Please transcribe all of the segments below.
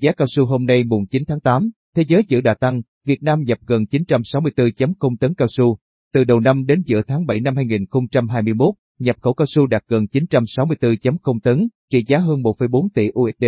giá cao su hôm nay mùng 9 tháng 8, thế giới giữ đà tăng, Việt Nam nhập gần 964.0 tấn cao su. Từ đầu năm đến giữa tháng 7 năm 2021, nhập khẩu cao su đạt gần 964.0 tấn, trị giá hơn 1,4 tỷ USD,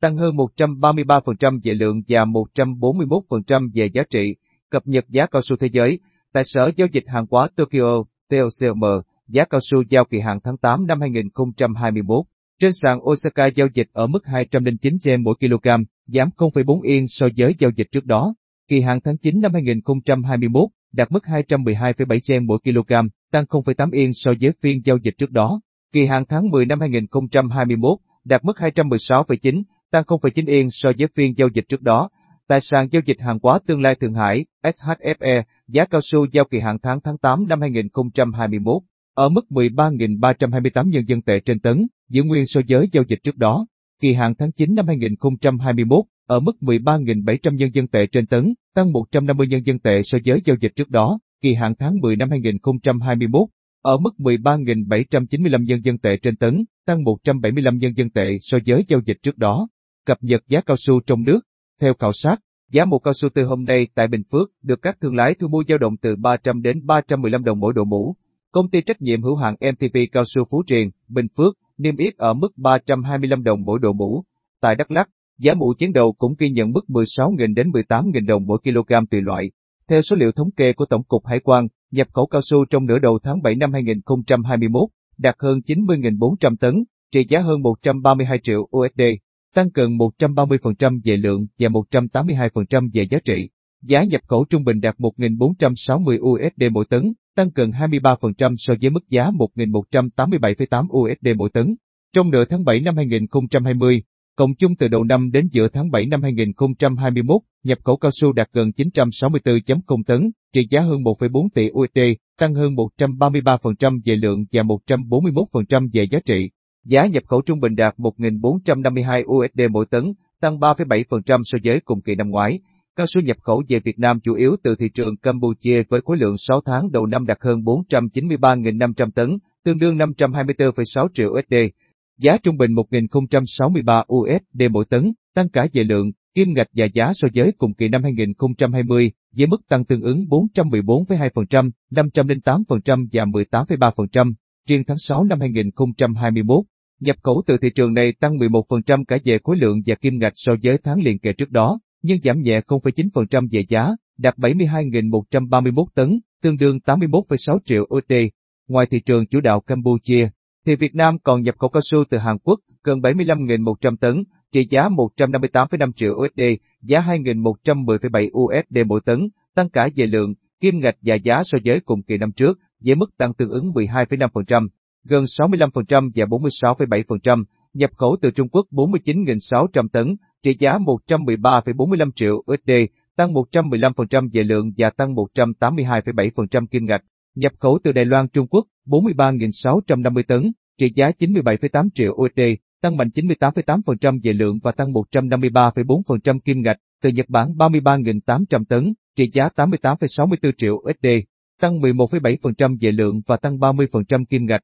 tăng hơn 133% về lượng và 141% về giá trị. Cập nhật giá cao su thế giới, tại Sở Giao dịch Hàng hóa Tokyo, TOCM, giá cao su giao kỳ hạn tháng 8 năm 2021. Trên sàn Osaka giao dịch ở mức 209 yen mỗi kg, giảm 0,4 yên so với giao dịch trước đó. Kỳ hạn tháng 9 năm 2021 đạt mức 212,7 yen mỗi kg, tăng 0,8 yên so với phiên giao dịch trước đó. Kỳ hạn tháng 10 năm 2021 đạt mức 216,9, tăng 0,9 yên so với phiên giao dịch trước đó. Tại sàn giao dịch hàng hóa tương lai Thượng Hải, SHFE, giá cao su giao kỳ hạn tháng tháng 8 năm 2021 ở mức 13.328 nhân dân tệ trên tấn, giữ nguyên so với giao dịch trước đó. Kỳ hạn tháng 9 năm 2021 ở mức 13.700 nhân dân tệ trên tấn, tăng 150 nhân dân tệ so với giao dịch trước đó. Kỳ hạn tháng 10 năm 2021 ở mức 13.795 nhân dân tệ trên tấn, tăng 175 nhân dân tệ so với giao dịch trước đó. Cập nhật giá cao su trong nước. Theo khảo sát, giá một cao su từ hôm nay tại Bình Phước được các thương lái thu mua dao động từ 300 đến 315 đồng mỗi độ mũ. Công ty trách nhiệm hữu hạn MTP Cao su Phú Triền, Bình Phước, niêm yết ở mức 325 đồng mỗi độ mũ. Tại Đắk Lắk, giá mũ chiến đầu cũng ghi nhận mức 16.000 đến 18.000 đồng mỗi kg tùy loại. Theo số liệu thống kê của Tổng cục Hải quan, nhập khẩu cao su trong nửa đầu tháng 7 năm 2021 đạt hơn 90.400 tấn, trị giá hơn 132 triệu USD, tăng gần 130% về lượng và 182% về giá trị. Giá nhập khẩu trung bình đạt 1.460 USD mỗi tấn, tăng gần 23% so với mức giá 1.187,8 USD mỗi tấn. Trong nửa tháng 7 năm 2020, cộng chung từ đầu năm đến giữa tháng 7 năm 2021, nhập khẩu cao su đạt gần 964.0 tấn, trị giá hơn 1,4 tỷ USD, tăng hơn 133% về lượng và 141% về giá trị. Giá nhập khẩu trung bình đạt 1.452 USD mỗi tấn, tăng 3,7% so với cùng kỳ năm ngoái. Cao su nhập khẩu về Việt Nam chủ yếu từ thị trường Campuchia với khối lượng 6 tháng đầu năm đạt hơn 493.500 tấn, tương đương 524,6 triệu USD. Giá trung bình 1.063 USD mỗi tấn, tăng cả về lượng, kim ngạch và giá so với cùng kỳ năm 2020, với mức tăng tương ứng 414,2%, 508% và 18,3%. Riêng tháng 6 năm 2021, nhập khẩu từ thị trường này tăng 11% cả về khối lượng và kim ngạch so với tháng liền kề trước đó nhưng giảm nhẹ 0,9% về giá, đạt 72.131 tấn, tương đương 81,6 triệu USD. Ngoài thị trường chủ đạo Campuchia, thì Việt Nam còn nhập khẩu cao su từ Hàn Quốc gần 75.100 tấn, trị giá 158,5 triệu USD, giá 2.110,7 USD mỗi tấn, tăng cả về lượng, kim ngạch và giá so với cùng kỳ năm trước, với mức tăng tương ứng 12,5%, gần 65% và 46,7%, nhập khẩu từ Trung Quốc 49.600 tấn, trị giá 113,45 triệu USD, tăng 115% về lượng và tăng 182,7% kim ngạch. Nhập khẩu từ Đài Loan Trung Quốc 43.650 tấn, trị giá 97,8 triệu USD, tăng mạnh 98,8% về lượng và tăng 153,4% kim ngạch. Từ Nhật Bản 33.800 tấn, trị giá 88,64 triệu USD, tăng 11,7% về lượng và tăng 30% kim ngạch.